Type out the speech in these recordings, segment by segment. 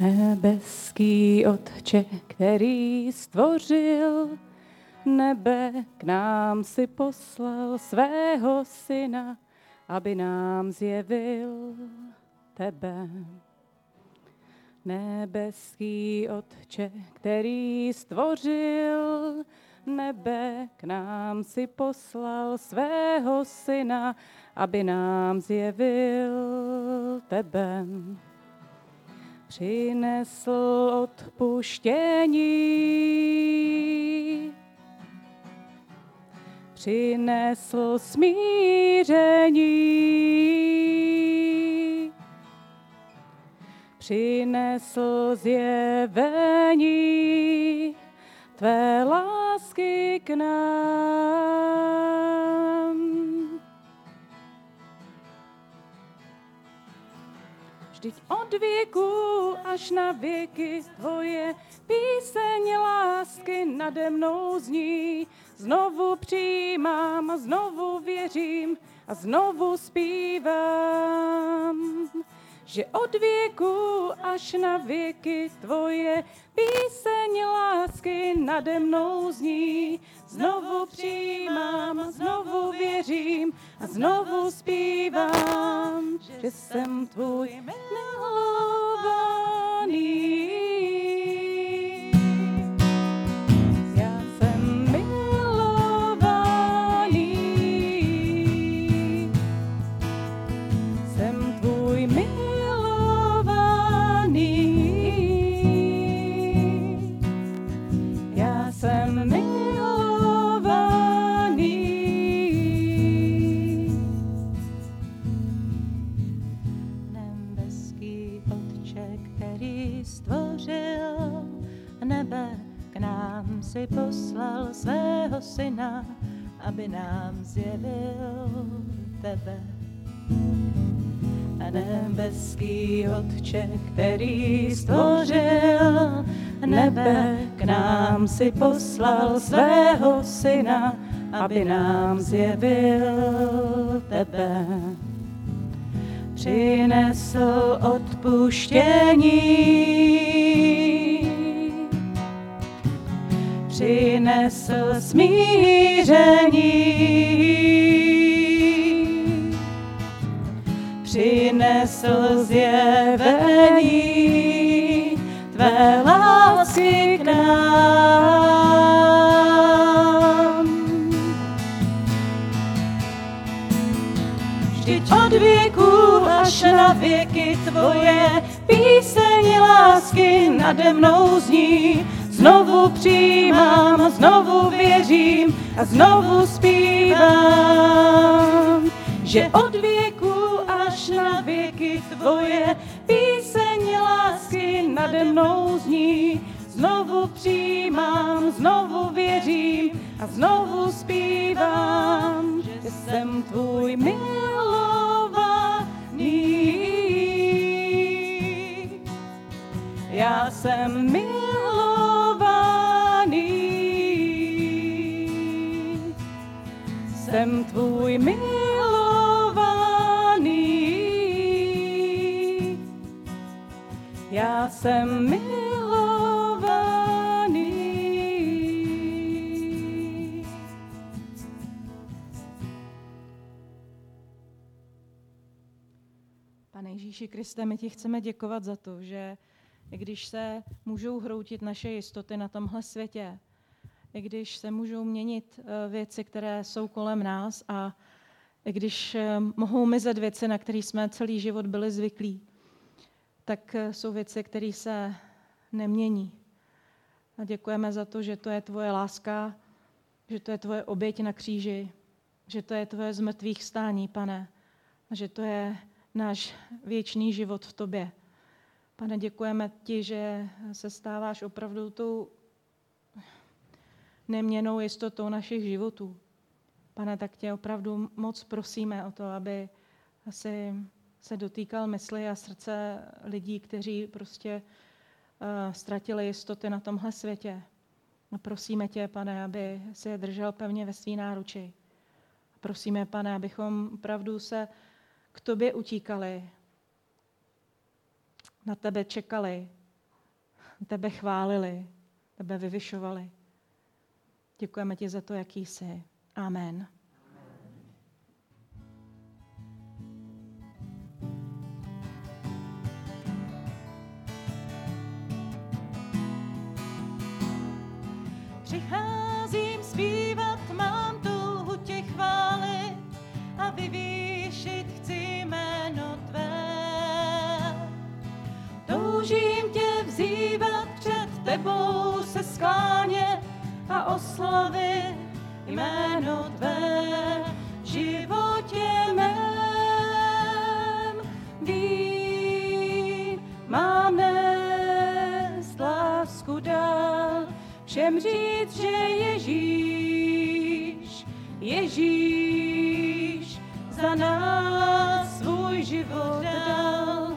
Nebeský Otče, který stvořil nebe, k nám si poslal svého syna, aby nám zjevil tebe. Nebeský Otče, který stvořil nebe, k nám si poslal svého syna, aby nám zjevil tebe. Přinesl odpuštění, přinesl smíření, přinesl zjevení tvé lásky k nám. Vždyť od věku až na věky tvoje píseň lásky nade mnou zní. Znovu přijímám a znovu věřím a znovu zpívám že od věku až na věky tvoje píseň lásky nade mnou zní. Znovu přijímám, znovu věřím a znovu zpívám, že jsem tvůj milovaný. Si poslal svého syna, aby nám zjevil tebe. A nebeský Otče, který stvořil nebe, k nám si poslal svého syna, aby nám zjevil tebe. Přinesl odpuštění přinesl smíření. Přinesl zjevení tvé lásky k nám. Vždyť od věku až na věky tvoje píseň lásky nade mnou zní Znovu přijímám, znovu věřím a znovu zpívám, že od věku až na věky tvoje píseň lásky nade mnou zní. Znovu přijímám, znovu věřím a znovu zpívám, že jsem tvůj milovaný. Já jsem milovaný. Jsem tvůj milovaný. Já jsem milovaný. Pane Ježíši Kriste, my ti chceme děkovat za to, že když se můžou hroutit naše jistoty na tomhle světě, i když se můžou měnit eh, věci, které jsou kolem nás a i když eh, mohou mizet věci, na které jsme celý život byli zvyklí, tak eh, jsou věci, které se nemění. A děkujeme za to, že to je tvoje láska, že to je tvoje oběť na kříži, že to je tvoje zmrtvých stání, pane, a že to je náš věčný život v tobě. Pane, děkujeme ti, že se stáváš opravdu tou neměnou jistotou našich životů. Pane, tak tě opravdu moc prosíme o to, aby asi se dotýkal mysli a srdce lidí, kteří prostě uh, ztratili jistoty na tomhle světě. A prosíme tě, pane, aby si je držel pevně ve svý náruči. Prosíme, pane, abychom opravdu se k tobě utíkali, na tebe čekali, tebe chválili, tebe vyvyšovali. Děkujeme ti za to, jaký jsi. Amen. Přicházím zpívat, mám touhu tě chválit a vyvýšit chci jméno tvé. Toužím tě vzývat před tebou se sklánět a jméno tvé v životě mém. Vím, mám nést lásku dál, všem říct, že Ježíš, Ježíš za nás svůj život dal,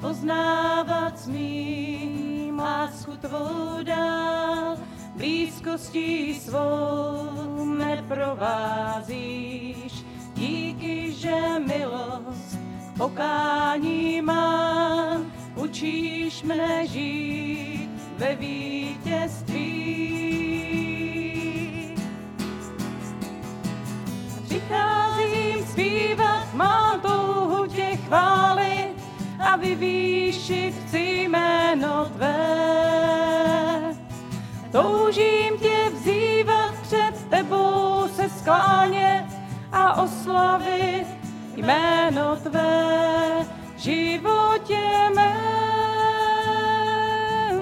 poznávat smím lásku tvou dál, blízkostí svou mne provázíš, díky, že milost pokání mám, učíš mne žít ve vítězství. Přicházím zpívat, mám touhu tě chválit a vyvýšit chci jméno tvé. Toužím tě vzývat před tebou se sklánět a oslavit jméno tvé v životě mém.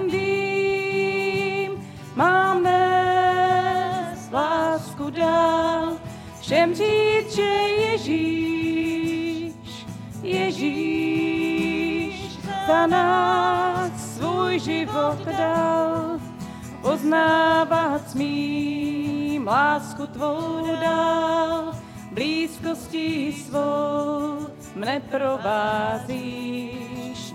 Vím, mám nést lásku dál, všem říct, že Ježíš, Ježíš za nás svůj život dal poznávat smím lásku tvou dál, blízkostí svou mne provázíš.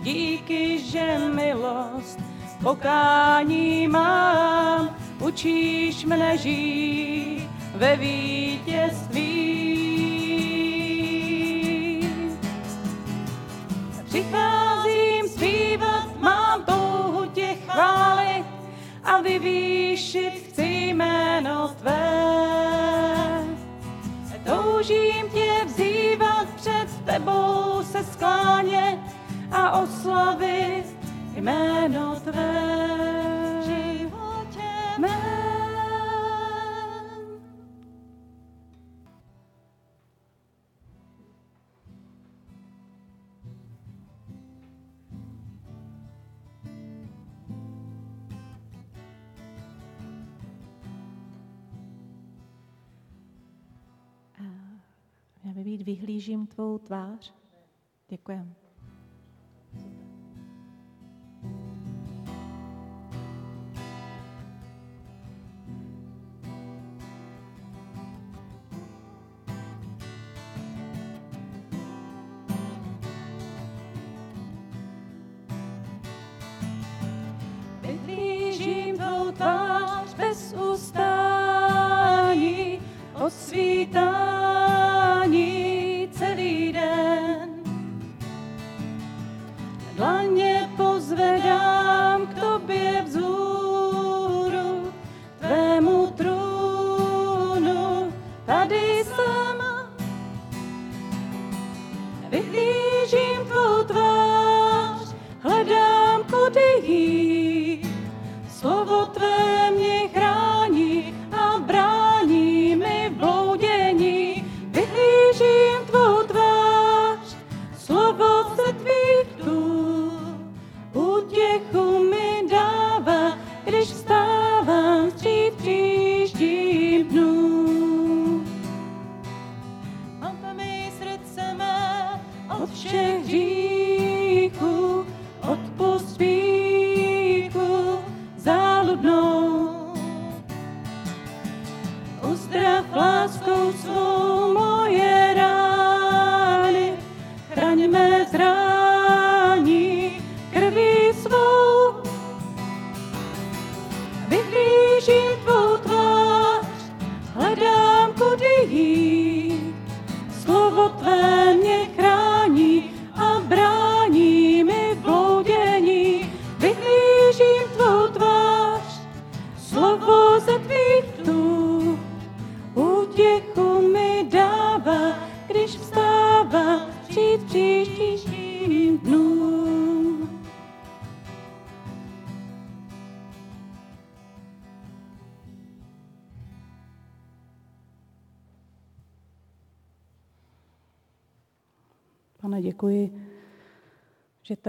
Díky, že milost pokání mám, učíš mne žít ve vítězství. Přicházím zpívat, mám touhu tě chválit, a vyvýšit chci jméno tvé. Toužím tě vzývat před tebou se sklánět a oslavit jméno tvé. životě mém. Být vyhlížím tvou tvář. Děkujem. Vyhlížím tvou tvář bez ustání, od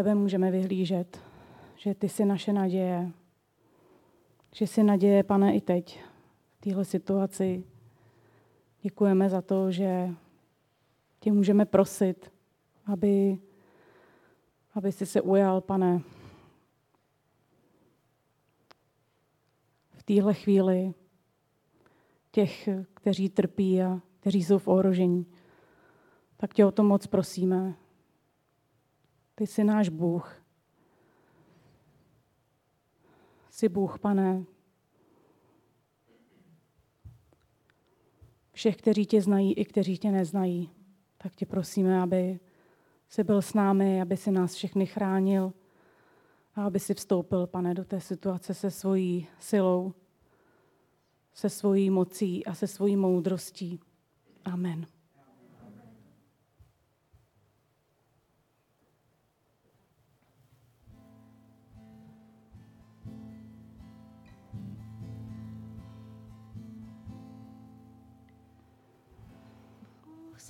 tebe můžeme vyhlížet, že ty jsi naše naděje, že jsi naděje, pane, i teď v téhle situaci. Děkujeme za to, že tě můžeme prosit, aby, aby jsi se ujal, pane, v téhle chvíli těch, kteří trpí a kteří jsou v ohrožení. Tak tě o to moc prosíme. Ty jsi náš Bůh. Jsi Bůh, pane. Všech, kteří tě znají i kteří tě neznají, tak tě prosíme, aby jsi byl s námi, aby si nás všechny chránil a aby si vstoupil, pane, do té situace se svojí silou, se svojí mocí a se svojí moudrostí. Amen.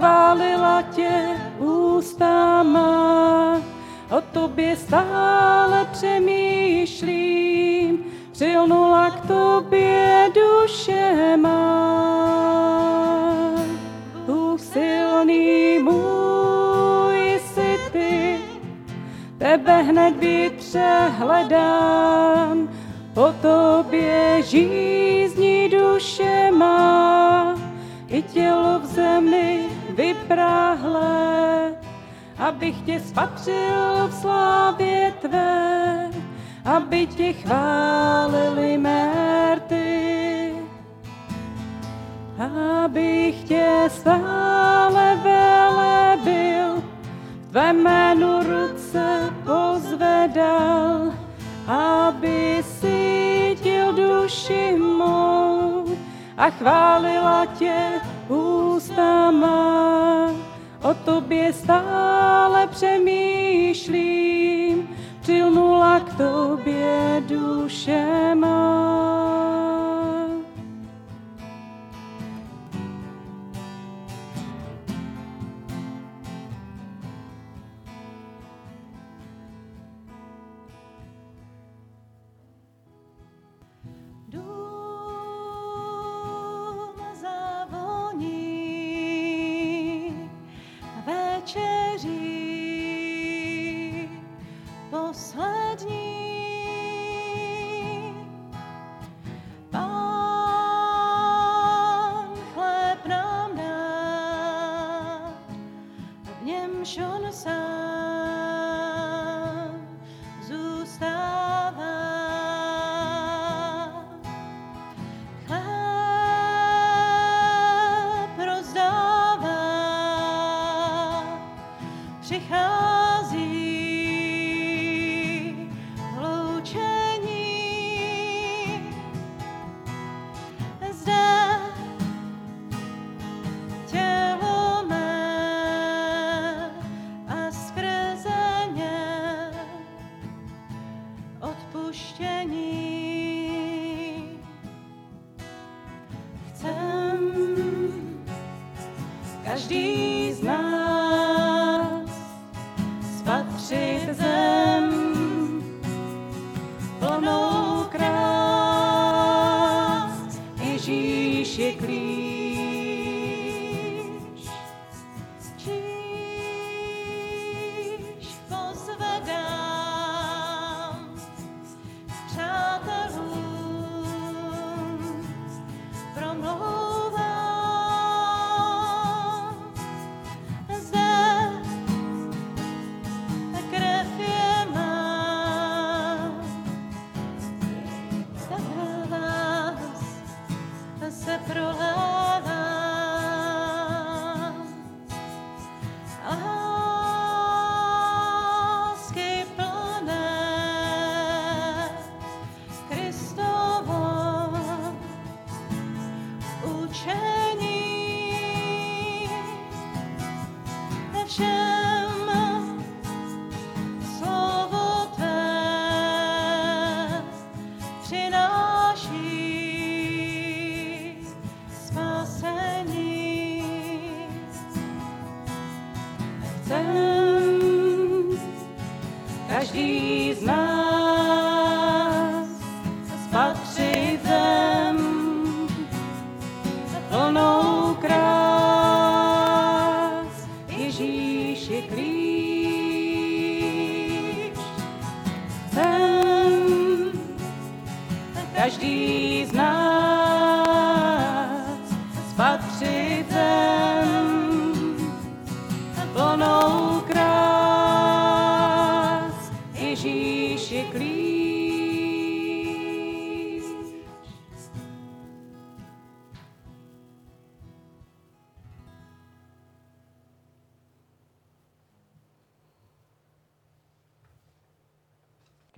chválila tě ústama. O tobě stále přemýšlím, přilnula k tobě duše má. Bůh silný můj jsi ty, tebe hned vytřehledám, po tobě žízní duše má, i tělo v zemi vypráhlé, abych tě spatřil v slávě tvé, aby tě chválili mérty. Abych tě stále velebil, tvé jménu ruce pozvedal, aby cítil duši mou a chválila tě ústama. O tobě stále přemýšlím, přilnula k tobě duše má.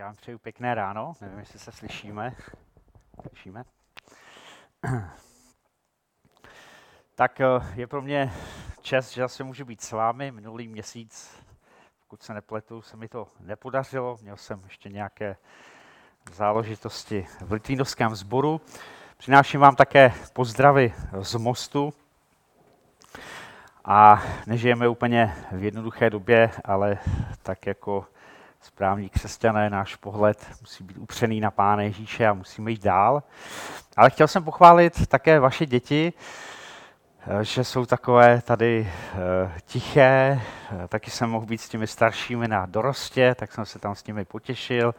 Já vám přeju pěkné ráno, nevím, jestli se slyšíme. Slyšíme? Tak eh, je pro mě čest, že zase můžu být s vámi. Minulý měsíc, pokud se nepletu, se mi to nepodařilo. Měl jsem ještě nějaké záležitosti v Litvínovském sboru. Přináším vám také pozdravy z mostu. A nežijeme úplně v jednoduché době, ale tak jako správní křesťané, náš pohled musí být upřený na Pána Ježíše a musíme jít dál. Ale chtěl jsem pochválit také vaše děti, eh, že jsou takové tady eh, tiché, eh, taky jsem mohl být s těmi staršími na dorostě, tak jsem se tam s nimi potěšil.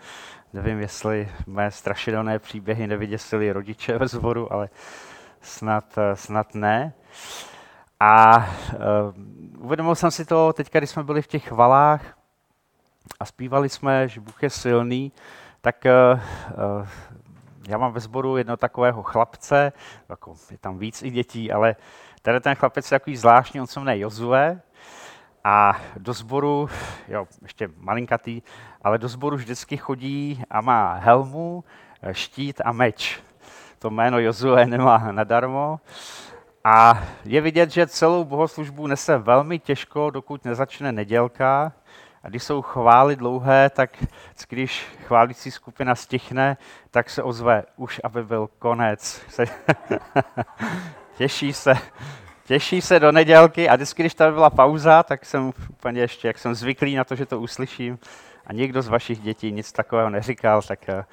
Nevím, jestli mé strašidelné příběhy nevyděsily rodiče ve zboru, ale snad, snad ne. A uvědomil jsem si to teď, když jsme byli v těch valách, a zpívali jsme, že Bůh je silný, tak uh, já mám ve sboru jedno takového chlapce, jako je tam víc i dětí, ale tady ten chlapec je takový zvláštní, on se jmenuje Jozue a do sboru, jo, ještě malinkatý, ale do sboru vždycky chodí a má helmu, štít a meč. To jméno Jozue nemá nadarmo. A je vidět, že celou bohoslužbu nese velmi těžko, dokud nezačne nedělka, a když jsou chvály dlouhé, tak když chválící skupina stichne, tak se ozve, už aby byl konec. těší se, těší se do nedělky a vždycky, když tam byla pauza, tak jsem úplně ještě, jak jsem zvyklý na to, že to uslyším a nikdo z vašich dětí nic takového neříkal, tak eh,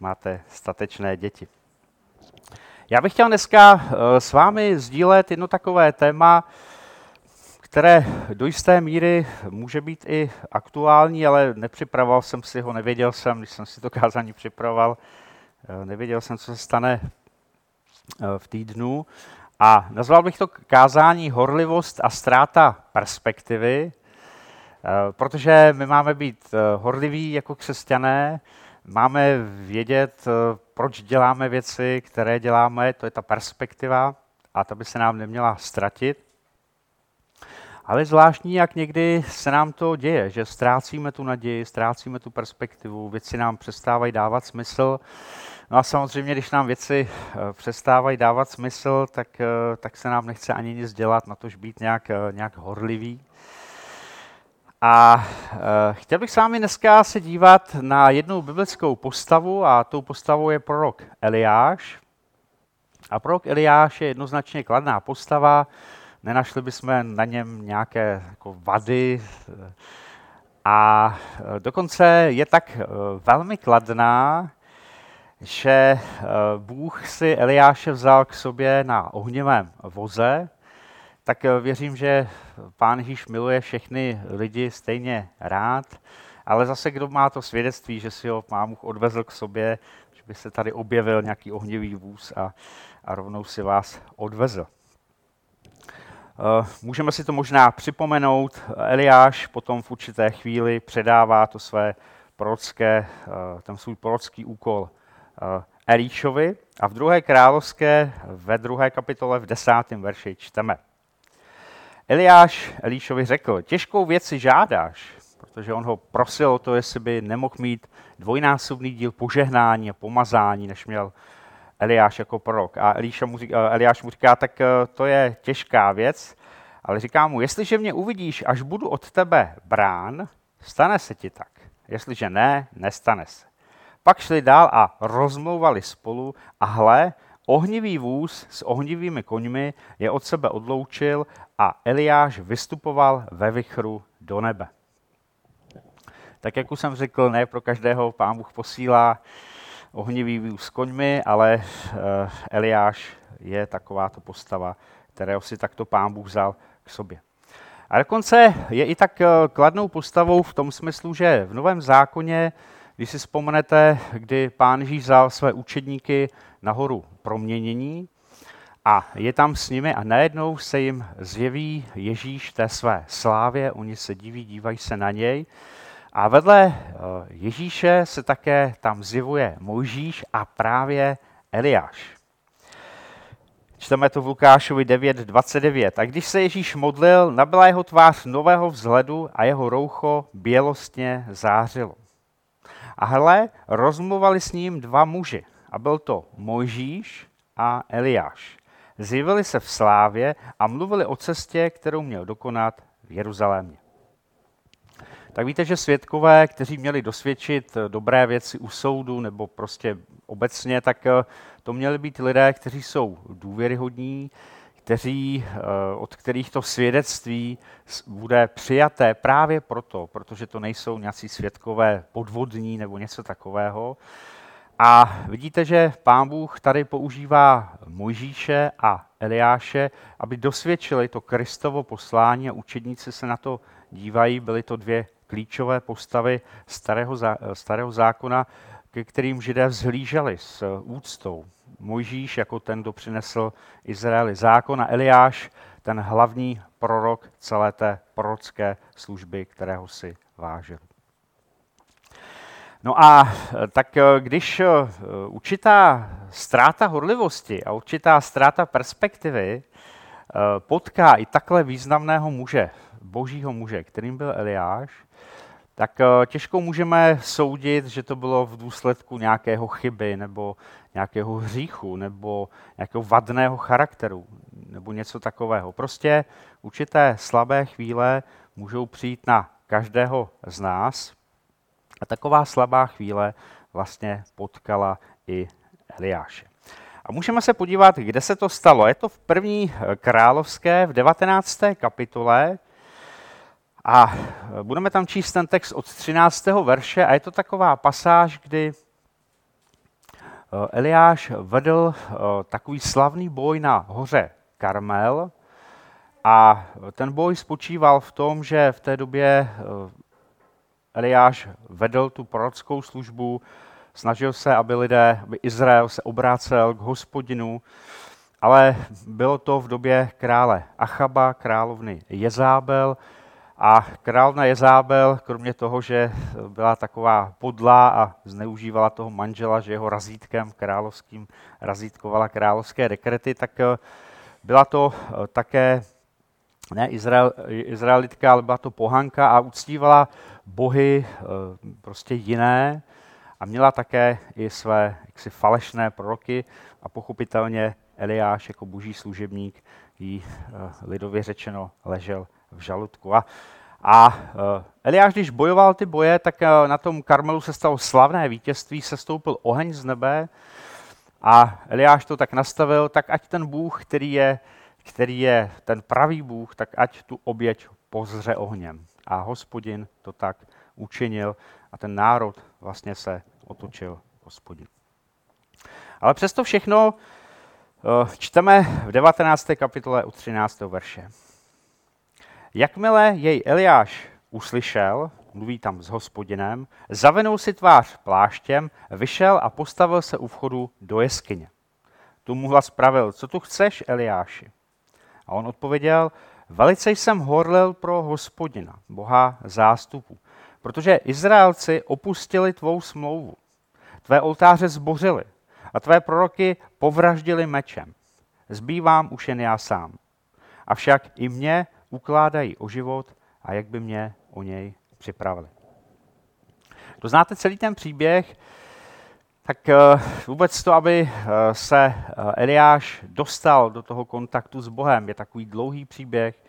máte statečné děti. Já bych chtěl dneska eh, s vámi sdílet jedno takové téma, které do jisté míry může být i aktuální, ale nepřipravoval jsem si ho, nevěděl jsem, když jsem si to kázání připravoval, eh, nevěděl jsem, co se stane eh, v týdnu. A nazval bych to kázání horlivost a ztráta perspektivy, eh, protože my máme být horliví jako křesťané, máme vědět, proč děláme věci, které děláme, to je ta perspektiva a ta by se nám neměla ztratit. Ale zvláštní, jak někdy se nám to děje, že ztrácíme tu naději, ztrácíme tu perspektivu, věci nám přestávají dávat smysl. No a samozřejmě, když nám věci eh, přestávají dávat smysl, tak, eh, tak se nám nechce ani nic dělat, na tož být nějak, eh, nějak horlivý. A chtěl bych s vámi dneska se dívat na jednu biblickou postavu a tou postavou je prorok Eliáš. A prorok Eliáš je jednoznačně kladná postava, nenašli bychom na něm nějaké jako vady. A dokonce je tak eh, velmi kladná, že eh, Bůh si Eliáše vzal k sobě na ohnivém voze, tak věřím, že pán Ježíš miluje všechny lidi stejně rád, ale zase kdo má to svědectví, že si ho pán Bůh odvezl k sobě, že by se tady objevil nějaký ohnivý vůz a, a rovnou si vás odvezl. Eh, můžeme si to možná připomenout. Eliáš potom v určité chvíli předává to své prorocké, eh, ten svůj prorocký úkol eh, Elíšovi a v druhé královské ve druhé kapitole v desátém verši čteme. Eliáš Elíšovi řekl, těžkou věc si žádáš, protože on ho prosil o to, jestli by nemohl mít dvojnásobný díl požehnání a pomazání, než měl Eliáš jako prorok. A Eliáš mu, říká, Eliáš mu říká, tak to je těžká věc, ale říká mu, jestliže mě uvidíš, až budu od tebe brán, stane se ti tak. Jestliže ne, nestane se. Pak šli dál a rozmlouvali spolu a hle, ohnivý vůz s ohnivými koňmi je od sebe odloučil a Eliáš vystupoval ve vychru do nebe. Tak jak už jsem řekl, ne pro každého pán Bůh posílá ohnivý vůz s koňmi, ale uh, Eliáš je takováto postava, kterého si takto pán Bůh vzal k sobě. A dokonce je i tak kladnou postavou v tom smyslu, že v Novém zákoně když si vzpomenete, kdy pán Ježíš vzal své učedníky nahoru proměnění a je tam s nimi a najednou se jim zjeví Ježíš té své slávě, oni se diví, dívají se na něj a vedle eh, Ježíše se také tam zjevuje Mojžíš a právě Eliáš. Čteme to v Lukášovi 9.29. A když se Ježíš modlil, nabyla jeho tvář nového vzhledu a jeho roucho bělostně zářilo. A hle, rozmluvali s ním dva muži. A byl to Mojžíš a Eliáš. Zjevili se v slávě a mluvili o cestě, kterou měl dokonat v Jeruzalémě. Tak víte, že svědkové, kteří měli dosvědčit dobré věci u soudu nebo prostě obecně, tak eh, to měli být lidé, kteří jsou důvěryhodní, kteří, eh, od kterých to svědectví bude přijaté právě proto, protože to nejsou nějací svědkové podvodní nebo něco takového. A vidíte, že pán Bůh tady používá Mojžíše a Eliáše, aby dosvědčili to Kristovo poslání a učedníci se na to dívají. Byly to dvě klíčové postavy starého, starého zákona, ke kterým židé vzhlíželi s úctou. Mojžíš jako ten, kdo přinesl Izraeli zákon a Eliáš, ten hlavní prorok celé té prorocké služby, kterého si vážil. No a tak když určitá ztráta horlivosti a určitá ztráta perspektivy eh, potká i takhle významného muže, božího muže, kterým byl Eliáš, tak eh, těžko můžeme soudit, že to bylo v důsledku nějakého chyby nebo nějakého hříchu nebo nějakého vadného charakteru nebo něco takového. Prostě určité slabé chvíle můžou přijít na každého z nás a taková slabá chvíle vlastně potkala i Eliáše. A můžeme se podívat, kde se to stalo. Je to v první královské v 19. kapitole, a budeme tam číst ten text od 13. verše a je to taková pasáž, kdy eh, Eliáš vedl eh, takový slavný boj na hoře Karmel a ten boj spočíval v tom, že v té době eh, Eliáš vedl tu prorockou službu, snažil se, aby lidé, aby Izrael se obrácel k hospodinu, ale bylo to v době krále Achaba, královny Jezábel, a královna Jezábel, kromě toho, že byla taková podlá a zneužívala toho manžela, že jeho razítkem královským razítkovala královské dekrety, tak eh, byla to eh, také ne Izrael, Izraelitka, ale byla to pohanka a uctívala bohy eh, prostě jiné a měla také i své jaksi falešné proroky a pochopitelně Eliáš jako boží služebník jí lidově řečeno ležel v žaludku. A, a uh, Eliáš, když bojoval ty boje, tak uh, na tom Karmelu se stalo slavné vítězství, se stoupil oheň z nebe a Eliáš to tak nastavil, tak ať ten Bůh, který je, který je ten pravý Bůh, tak ať tu oběť pozře ohněm. A hospodin to tak učinil a ten národ vlastně se otočil hospodin. Ale přesto všechno eh, čteme v 19. kapitole u 13. verše. Jakmile jej Eliáš uslyšel, mluví tam s hospodinem, zavenul si tvář pláštěm, vyšel a postavil se u vchodu do jeskyně. Tu mu hlas pravil, co tu chceš, Eliáši? A on odpověděl, velice jsem horlil pro hospodina, boha zástupu, protože Izraelci opustili tvou smlouvu, tvé oltáře zbořili a tvé proroky povraždili mečem. Zbývám už jen já sám. Avšak i mě ukládají o život a jak by mě o něj připravili. To znáte celý ten příběh, Tak eh, vůbec to, aby eh, se eh, Eliáš dostal do toho kontaktu s Bohem, je takový dlouhý příběh.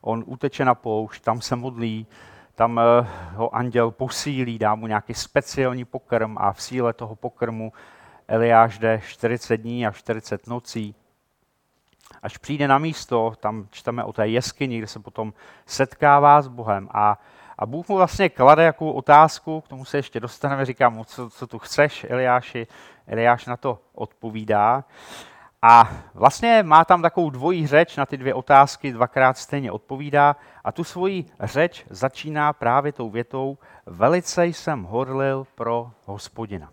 On uteče na poušť, tam se modlí, tam ho anděl posílí, dá mu nějaký speciální pokrm a v síle toho pokrmu Eliáš jde 40 dní a 40 nocí. Až přijde na místo, tam čteme o té jeskyni, kde se potom setkává s Bohem a a Bůh mu vlastně klade jakou otázku, k tomu se ještě dostaneme, říká mu, co, co tu chceš, Eliáši. Eliáš na to odpovídá. A vlastně má tam takovou dvojí řeč na ty dvě otázky, dvakrát stejně odpovídá a tu svoji řeč začíná právě tou větou Velice jsem horlil pro hospodina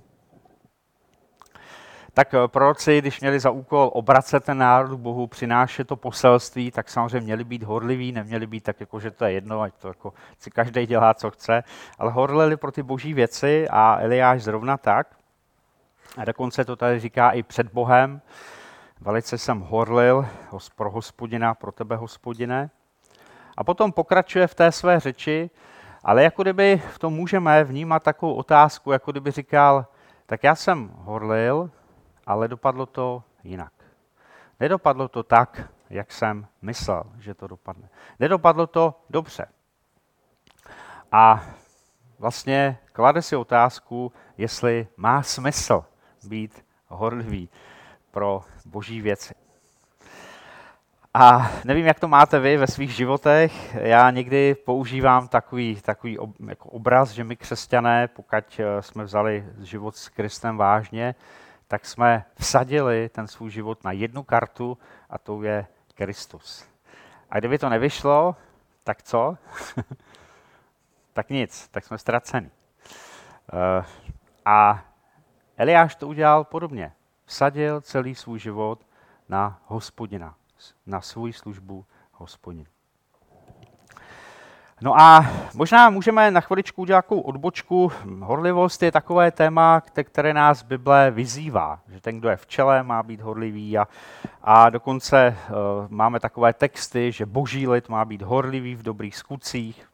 tak eh, proroci, když měli za úkol obracet ten národ k Bohu, přinášet to poselství, tak samozřejmě měli být horliví, neměli být tak, jako, že to je jedno, ať to jako si každý dělá, co chce, ale horlili pro ty boží věci a Eliáš zrovna tak. A dokonce to tady říká i před Bohem. Velice jsem horlil pro hospodina, pro tebe hospodine. A potom pokračuje v té své řeči, ale jako kdyby v tom můžeme vnímat takovou otázku, jako kdyby říkal, tak já jsem horlil, ale dopadlo to jinak. Nedopadlo to tak, jak jsem myslel, že to dopadne. Nedopadlo to dobře. A vlastně klade si otázku, jestli má smysl být horlivý pro boží věci. A nevím, jak to máte vy ve svých životech. Já někdy používám takový, takový ob, jako obraz, že my křesťané, pokud eh, jsme vzali život s Kristem vážně, tak jsme vsadili ten svůj život na jednu kartu a to je Kristus. A kdyby to nevyšlo, tak co? tak nic, tak jsme ztraceni. Uh, a Eliáš to udělal podobně. Vsadil celý svůj život na hospodina, na svou službu hospodinu. No a možná můžeme na chviličku udělat takovou odbočku. Horlivost je takové téma, které nás Bible vyzývá, že ten, kdo je v čele, má být horlivý a, a dokonce uh, máme takové texty, že boží lid má být horlivý v dobrých skutcích.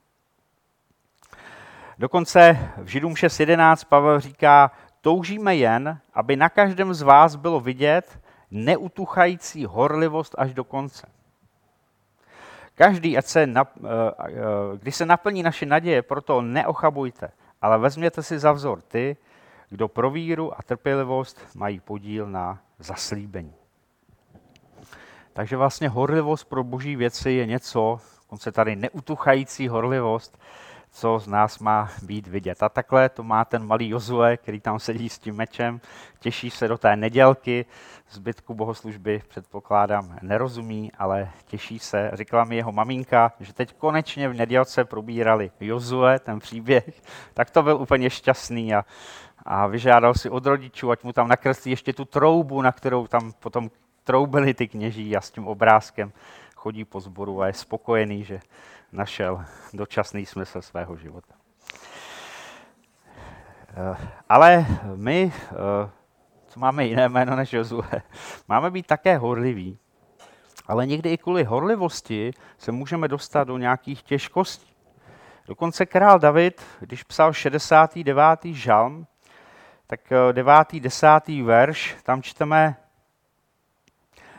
Dokonce v Židům 6.11 Pavel říká, toužíme jen, aby na každém z vás bylo vidět neutuchající horlivost až do konce. Každý, ať se eh, eh, když se naplní naše naděje, proto neochabujte, ale vezměte si za vzor ty, kdo pro víru a trpělivost mají podíl na zaslíbení. Takže vlastně horlivost pro boží věci je něco, on se tady neutuchající horlivost, co z nás má být vidět. A takhle to má ten malý Jozue, který tam sedí s tím mečem, těší se do té nedělky, zbytku bohoslužby předpokládám nerozumí, ale těší se. Říkala mi jeho maminka, že teď konečně v nedělce probírali Jozue, ten příběh, tak to byl úplně šťastný a, a vyžádal si od rodičů, ať mu tam nakreslí ještě tu troubu, na kterou tam potom troubili ty kněží a s tím obrázkem chodí po zboru a je spokojený, že našel dočasný smysl svého života. Eh, ale my, eh, co máme jiné jméno než Jozue, máme být také horliví. Ale někdy i kvůli horlivosti se můžeme dostat do nějakých těžkostí. Dokonce král David, když psal 69. žalm, tak 9. Eh, 10. verš, tam čteme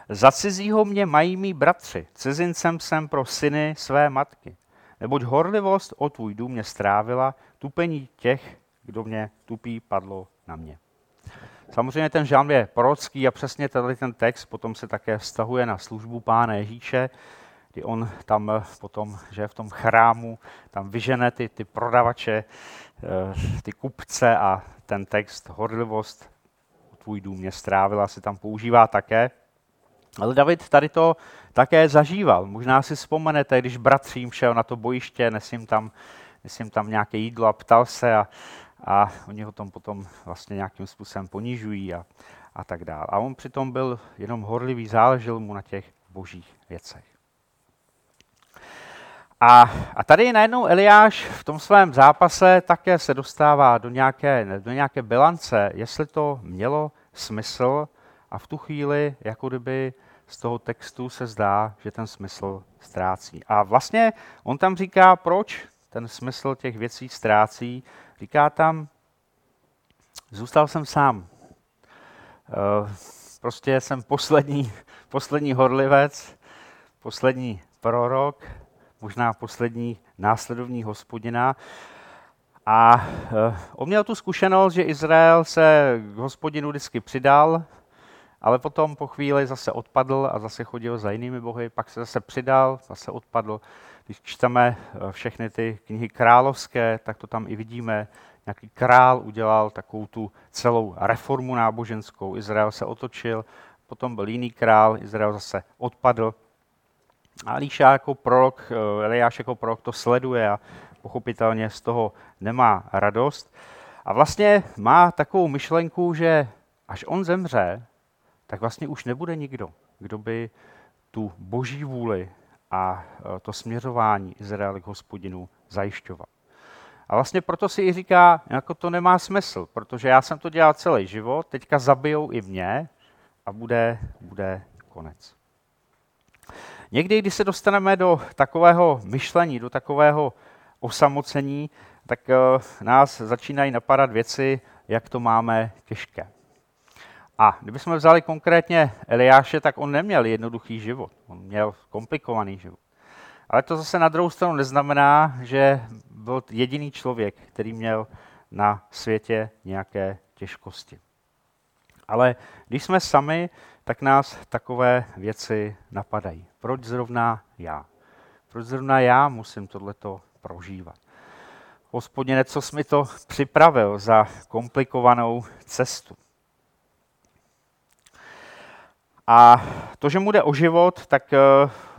za cizího mě mají mý bratři, cizincem jsem pro syny své matky. Neboť horlivost o tvůj dům mě strávila, tupení těch, kdo mě tupí, padlo na mě. Samozřejmě ten žálm je prorocký a přesně tady ten text potom se také vztahuje na službu pána Ježíše, kdy on tam potom, že v tom chrámu, tam vyžene ty, ty prodavače, eh, ty kupce a ten text horlivost tvůj dům mě strávila se tam používá také. Ale David tady to také zažíval. Možná si vzpomenete, když bratřím šel na to bojiště, nesím tam, nesím tam nějaké jídlo a ptal se a, a oni ho tom potom vlastně nějakým způsobem ponižují a, a tak dále. A on přitom byl jenom horlivý, záležel mu na těch božích věcech. A, a tady najednou Eliáš v tom svém zápase také se dostává do nějaké, do nějaké bilance, jestli to mělo smysl a v tu chvíli, jako kdyby z toho textu se zdá, že ten smysl ztrácí. A vlastně on tam říká, proč ten smysl těch věcí ztrácí. Říká tam, zůstal jsem sám. Eh, prostě jsem poslední, poslední horlivec, poslední prorok, možná poslední následovní hospodina. A eh, on měl tu zkušenost, že Izrael se k hospodinu vždycky přidal, ale potom po chvíli zase odpadl a zase chodil za jinými bohy, pak se zase přidal, zase odpadl. Když čteme eh, všechny ty knihy královské, tak to tam i vidíme. Nějaký král udělal takovou tu celou reformu náboženskou. Izrael se otočil, potom byl jiný král, Izrael zase odpadl. A Líša jako prorok, eh, Eliáš jako prorok to sleduje a pochopitelně z toho nemá radost. A vlastně má takovou myšlenku, že až on zemře, tak vlastně už nebude nikdo, kdo by tu boží vůli a e, to směřování Izraele k hospodinu zajišťoval. A vlastně proto si i říká, jako to nemá smysl, protože já jsem to dělal celý život, teďka zabijou i mě a bude, bude konec. Někdy, když se dostaneme do takového myšlení, do takového osamocení, tak uh, nás začínají napadat věci, jak to máme těžké. A kdybychom vzali konkrétně Eliáše, tak on neměl jednoduchý život. On měl komplikovaný život. Ale to zase na druhou stranu neznamená, že byl jediný člověk, který měl na světě nějaké těžkosti. Ale když jsme sami, tak nás takové věci napadají. Proč zrovna já? Proč zrovna já musím tohleto prožívat? Hospodine, co jsi mi to připravil za komplikovanou cestu? A to, že mu jde o život, tak eh,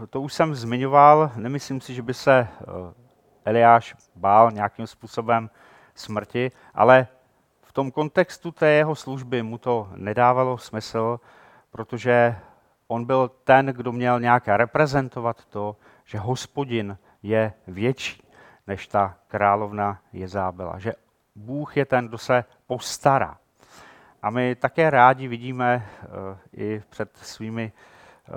to už jsem zmiňoval. Nemyslím si, že by se eh, Eliáš bál nějakým způsobem smrti, ale v tom kontextu té jeho služby mu to nedávalo smysl, protože on byl ten, kdo měl nějak reprezentovat to, že hospodin je větší než ta královna Jezábela, že Bůh je ten, kdo se postará. A my také rádi vidíme uh, i před, svými,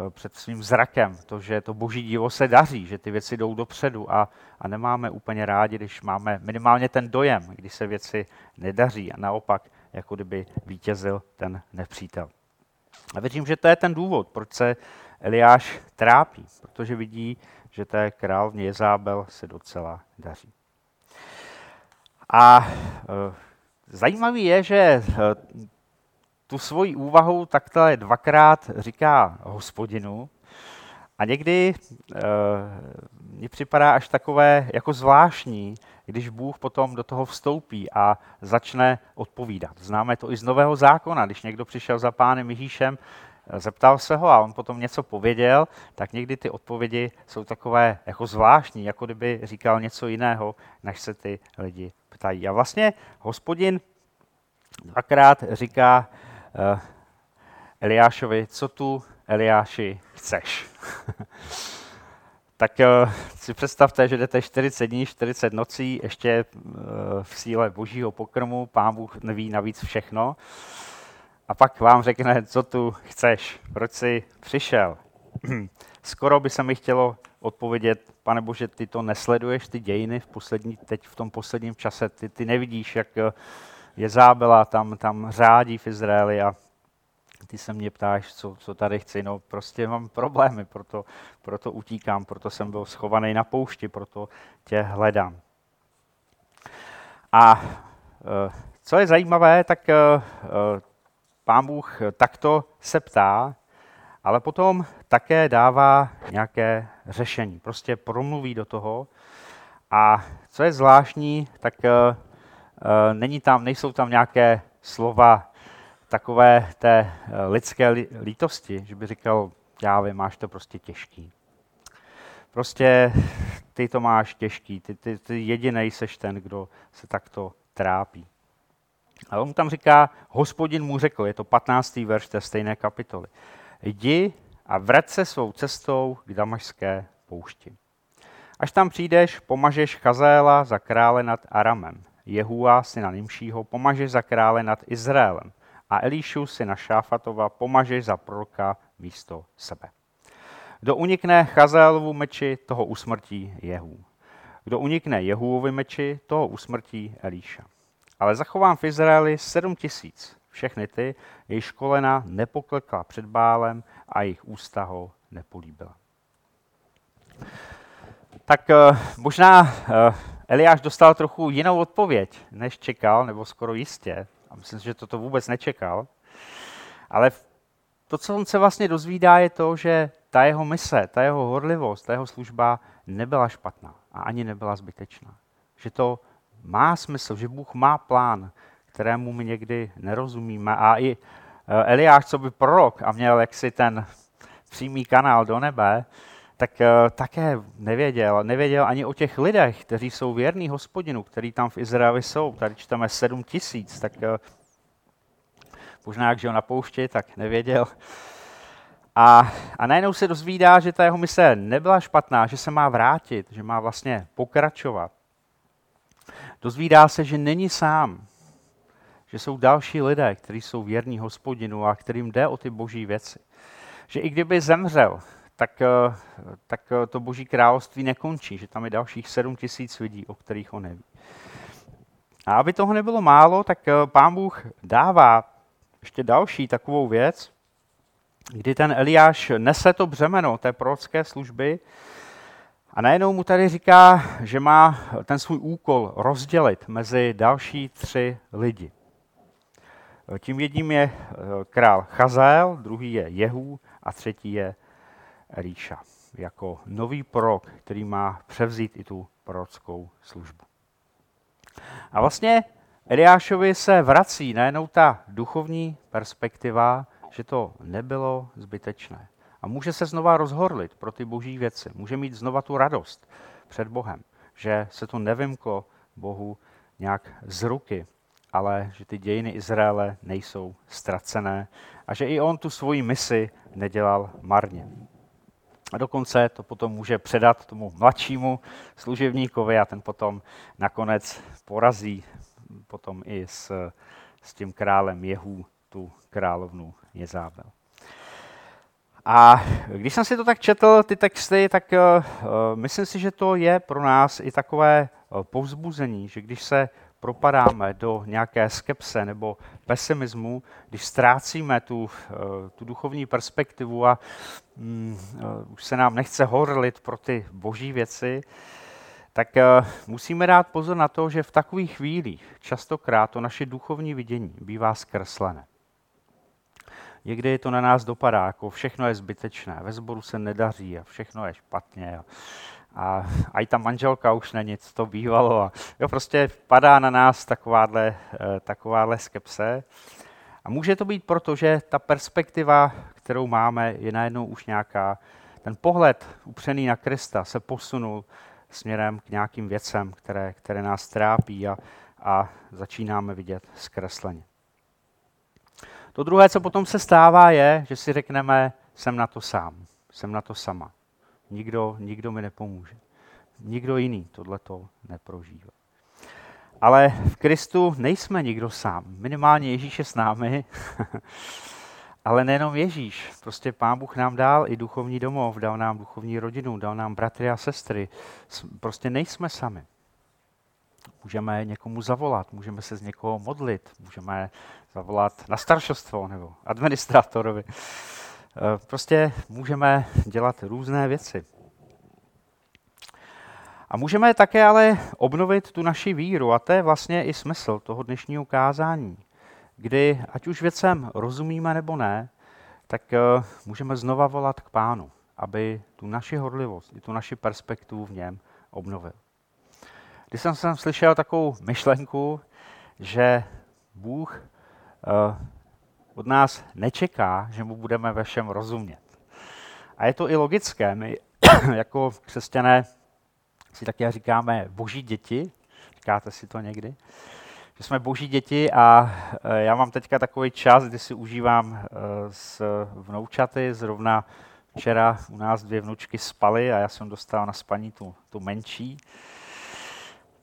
uh, před svým zrakem to, že to boží dílo se daří, že ty věci jdou dopředu a, a nemáme úplně rádi, když máme minimálně ten dojem, když se věci nedaří a naopak, jako kdyby vítězil ten nepřítel. A věřím, že to je ten důvod, proč se Eliáš trápí, protože vidí, že té královně Jezábel se docela daří. A e, zajímavý je, že tu svoji úvahu takhle dvakrát říká hospodinu a někdy e, mně připadá až takové jako zvláštní, když Bůh potom do toho vstoupí a začne odpovídat. Známe to i z Nového zákona, když někdo přišel za pánem Ježíšem, eh, zeptal se ho a on potom něco pověděl, tak někdy ty odpovědi jsou takové jako zvláštní, jako kdyby říkal něco jiného, než se ty lidi ptají. A vlastně hospodin dvakrát říká, Eliášovi, co tu Eliáši chceš? tak uh, si představte, že jdete 40 dní, 40 nocí, ještě uh, v síle božího pokrmu, pán Bůh neví navíc všechno. A pak vám řekne, co tu chceš, proč jsi přišel. Skoro by se mi chtělo odpovědět, pane Bože, ty to nesleduješ, ty dějiny v poslední, teď v tom posledním čase, ty, ty nevidíš, jak Jezábela tam, tam řádí v Izraeli a ty se mě ptáš, co, co tady chci. No prostě mám problémy, proto, proto utíkám, proto jsem byl schovaný na poušti, proto tě hledám. A e, co je zajímavé, tak e, e, pán Bůh takto se ptá, ale potom také dává nějaké řešení. Prostě promluví do toho. A co je zvláštní, tak Eh, není tam, nejsou tam nějaké slova takové té eh, lidské lítosti, že by říkal, já vím, máš to prostě těžký. Prostě ty to máš těžký, ty, ty, ty jediný seš ten, kdo se takto trápí. A on tam říká, hospodin mu řekl, je to 15. verš té stejné kapitoly, jdi a vrať se svou cestou k damašské poušti. Až tam přijdeš, pomažeš Chazéla za krále nad Aramem. Jehua, syna Nimšího, pomažeš za krále nad Izraelem a Elíšu, syna Šáfatova, pomažeš za proroka místo sebe. Kdo unikne Chazélovu meči, toho usmrtí Jehu. Kdo unikne Jehuovi meči, toho usmrtí Elíša. ale zachovám v Izraeli sedm tisíc. Všechny ty, jejich školena nepoklekla před bálem a jejich ústa ho nepolíbila. Tak uh, možná uh, Eliáš dostal trochu jinou odpověď, než čekal, nebo skoro jistě. A myslím, že toto vůbec nečekal. Ale to, co on se vlastně dozvídá, je to, že ta jeho mise, ta jeho horlivost, ta jeho služba nebyla špatná a ani nebyla zbytečná. Že to má smysl, že Bůh má plán, kterému my někdy nerozumíme. A i eh, Eliáš, co by prorok a měl jaksi ten přímý kanál do nebe, tak uh, také nevěděl. Nevěděl ani o těch lidech, kteří jsou věrní hospodinu, který tam v Izraeli jsou. Tady čteme 7 tisíc, tak uh, možná jak žil na poušti, tak nevěděl. A, a najednou se dozvídá, že ta jeho mise nebyla špatná, že se má vrátit, že má vlastně pokračovat. Dozvídá se, že není sám, že jsou další lidé, kteří jsou věrní hospodinu a kterým jde o ty boží věci. Že i kdyby zemřel, tak, eh, tak eh, to boží království nekončí, že tam je dalších sedm tisíc lidí, o kterých on neví. A aby toho nebylo málo, tak eh, pán Bůh dává ještě další takovou věc, kdy ten Eliáš nese to břemeno té prorocké služby a najednou mu tady říká, že má ten svůj úkol rozdělit mezi další tři lidi. Tím jedním je král Chazel, druhý je Jehu a třetí je Elíša jako nový prorok, který má převzít i tu prorockou službu. A vlastně Eliášovi se vrací najednou ta duchovní perspektiva, že to nebylo zbytečné. A může se znova rozhorlit pro ty boží věci. Může mít znova tu radost před Bohem, že se to nevymklo Bohu nějak z ruky, ale že ty dějiny Izraele nejsou ztracené a že i on tu svoji misi nedělal marně. A dokonce to potom může předat tomu mladšímu služebníkovi a ten potom nakonec porazí potom i s, s tím králem Jehů tu královnu Jezábel. A když jsem si to tak četl, ty texty, tak uh, myslím si, že to je pro nás i takové uh, povzbuzení, že když se propadáme do nějaké skepse nebo pesimismu, když ztrácíme tu, eh, tu duchovní perspektivu a um, už se nám nechce horlit pro ty boží věci, tak uh, musíme dát pozor na to, že v takových chvílích častokrát to naše duchovní vidění bývá zkreslené. Někdy to na nás dopadá, jako všechno je zbytečné, ve sboru se nedaří a všechno je špatně. A, a, i ta manželka už není, co to bývalo. A, jo, prostě padá na nás takováhle, eh, takováhle skepse. A může to být proto, že ta perspektiva, kterou máme, je najednou už nějaká, ten pohled upřený na Krista se posunul směrem k nějakým věcem, které, které nás trápí a, a začínáme vidět zkresleně. To druhé, co potom se stává, je, že si řekneme, jsem na to sám, jsem na to sama. Nikdo, nikdo mi nepomůže. Nikdo jiný tohleto neprožívá. Ale v Kristu nejsme nikdo sám. Minimálně Ježíš je s námi, ale nejenom Ježíš. Prostě Pán Bůh nám dal i duchovní domov, dal nám duchovní rodinu, dal nám bratry a sestry. Prostě nejsme sami. Můžeme někomu zavolat, můžeme se z někoho modlit, můžeme zavolat na staršostvo nebo administrátorovi. Eh, prostě můžeme dělat různé věci. A můžeme také ale obnovit tu naši víru a to je vlastně i smysl toho dnešního kázání, kdy ať už věcem rozumíme nebo ne, tak eh, můžeme znova volat k pánu, aby tu naši horlivost i tu naši perspektivu v něm obnovil. Když jsem, jsem slyšel takovou myšlenku, že Bůh uh, od nás nečeká, že mu budeme ve všem rozumět. A je to i logické. My jako křesťané si také říkáme boží děti. Říkáte si to někdy? Že jsme boží děti a eh, já mám teďka takový čas, kdy si užívám eh, s vnoučaty. Zrovna včera u nás dvě vnučky spaly a já jsem dostal na spaní tu, tu menší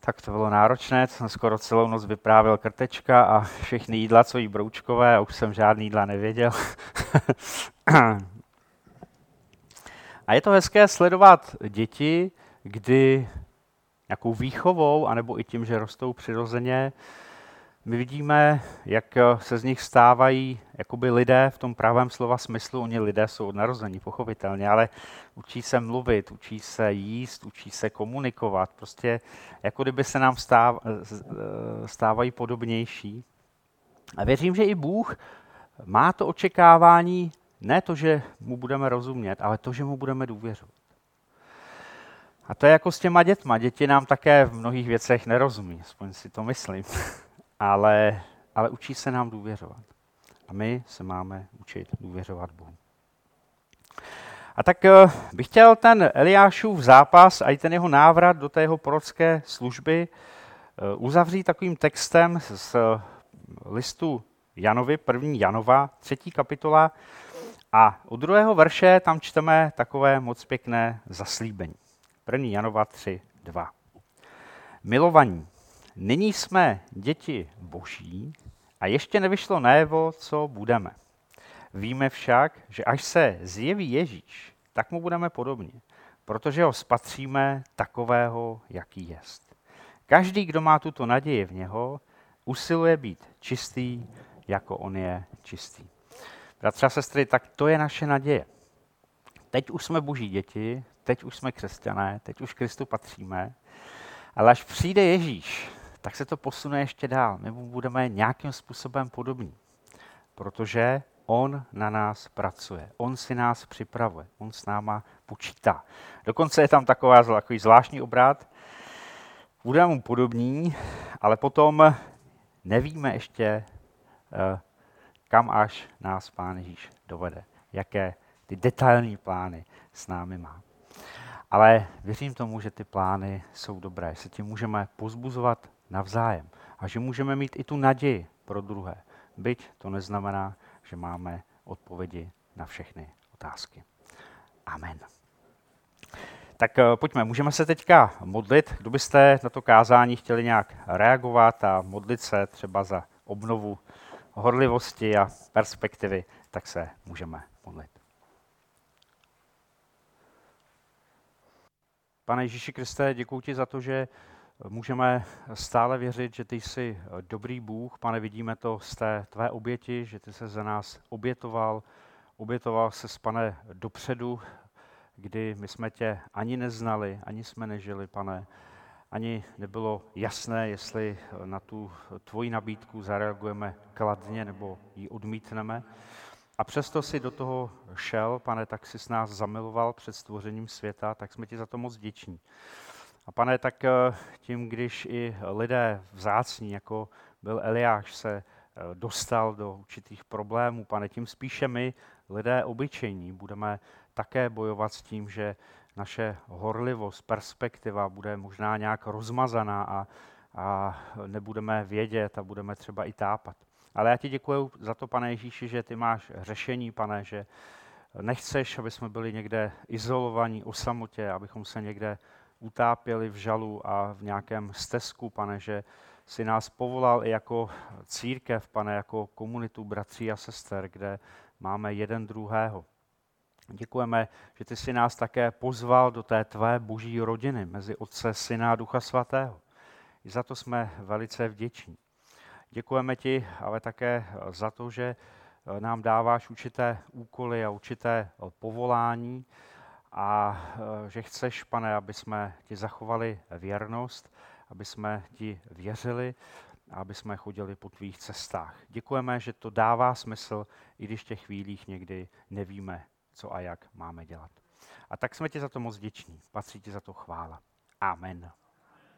tak to bylo náročné, jsem skoro celou noc vyprávěl krtečka a všechny jídla, co jí broučkové, a už jsem žádný jídla nevěděl. a je to hezké sledovat děti, kdy nějakou výchovou, anebo i tím, že rostou přirozeně, my vidíme, jak se z nich stávají jakoby lidé v tom pravém slova smyslu. Oni lidé jsou od narození, pochopitelně, ale učí se mluvit, učí se jíst, učí se komunikovat. Prostě jako kdyby se nám stáv, stávají podobnější. A věřím, že i Bůh má to očekávání, ne to, že mu budeme rozumět, ale to, že mu budeme důvěřovat. A to je jako s těma dětma. Děti nám také v mnohých věcech nerozumí, aspoň si to myslím. ale, ale učí se nám důvěřovat. A my se máme učit důvěřovat Bohu. A tak eh, bych chtěl ten Eliášův zápas a i ten jeho návrat do té jeho prorocké služby eh, uzavřít takovým textem z listu Janovi, první Janova, třetí kapitola. A u druhého verše tam čteme takové moc pěkné zaslíbení. První Janova 3, 2. Milovaní, nyní jsme děti boží a ještě nevyšlo najevo, co budeme. Víme však, že až se zjeví Ježíš, tak mu budeme podobně, protože ho spatříme takového, jaký jest. Každý, kdo má tuto naději v něho, usiluje být čistý, jako on je čistý. Bratři a sestry, tak to je naše naděje. Teď už jsme boží děti, teď už jsme křesťané, teď už Kristu patříme, ale až přijde Ježíš, tak se to posune ještě dál. My mu budeme nějakým způsobem podobní, protože on na nás pracuje, on si nás připravuje, on s náma počítá. Dokonce je tam taková, takový zvláštní obrát, budeme mu podobní, ale potom nevíme ještě, eh, kam až nás Pán Ježíš dovede, jaké ty detailní plány s námi má. Ale věřím tomu, že ty plány jsou dobré, se tím můžeme pozbuzovat navzájem a že můžeme mít i tu naději pro druhé. Byť to neznamená, že máme odpovědi na všechny otázky. Amen. Tak eh, pojďme, můžeme se teďka modlit. Kdo byste na to kázání chtěli nějak reagovat a modlit se třeba za obnovu horlivosti a perspektivy, tak se můžeme modlit. Pane Ježíši Kriste, děkuji ti za to, že můžeme stále věřit, že ty jsi dobrý Bůh. Pane, vidíme to z té tvé oběti, že ty se za nás obětoval. Obětoval se, pane, dopředu, kdy my jsme tě ani neznali, ani jsme nežili, pane. Ani nebylo jasné, jestli na tu tvoji nabídku zareagujeme kladně nebo ji odmítneme. A přesto si do toho šel, pane, tak si s nás zamiloval před stvořením světa, tak jsme ti za to moc vděční. A pane, tak eh, tím, když i lidé vzácní, jako byl Eliáš, se eh, dostal do určitých problémů, pane, tím spíše my, lidé obyčejní, budeme také bojovat s tím, že naše horlivost, perspektiva bude možná nějak rozmazaná a, a nebudeme vědět a budeme třeba i tápat. Ale já ti děkuji za to, pane Ježíši, že ty máš řešení, pane, že nechceš, aby jsme byli někde izolovaní o samotě, abychom se někde utápěli v žalu a v nějakém stezku, pane, že si nás povolal i jako církev, pane, jako komunitu bratří a sester, kde máme jeden druhého. Děkujeme, že ty si nás také pozval do té tvé boží rodiny mezi Otce, Syna a Ducha Svatého. I za to jsme velice vděční. Děkujeme ti ale také za to, že nám dáváš určité úkoly a určité povolání a že chceš, pane, aby jsme ti zachovali věrnost, aby jsme ti věřili a aby jsme chodili po tvých cestách. Děkujeme, že to dává smysl, i když v těch chvílích někdy nevíme, co a jak máme dělat. A tak jsme ti za to moc vděční. Patří ti za to chvála. Amen.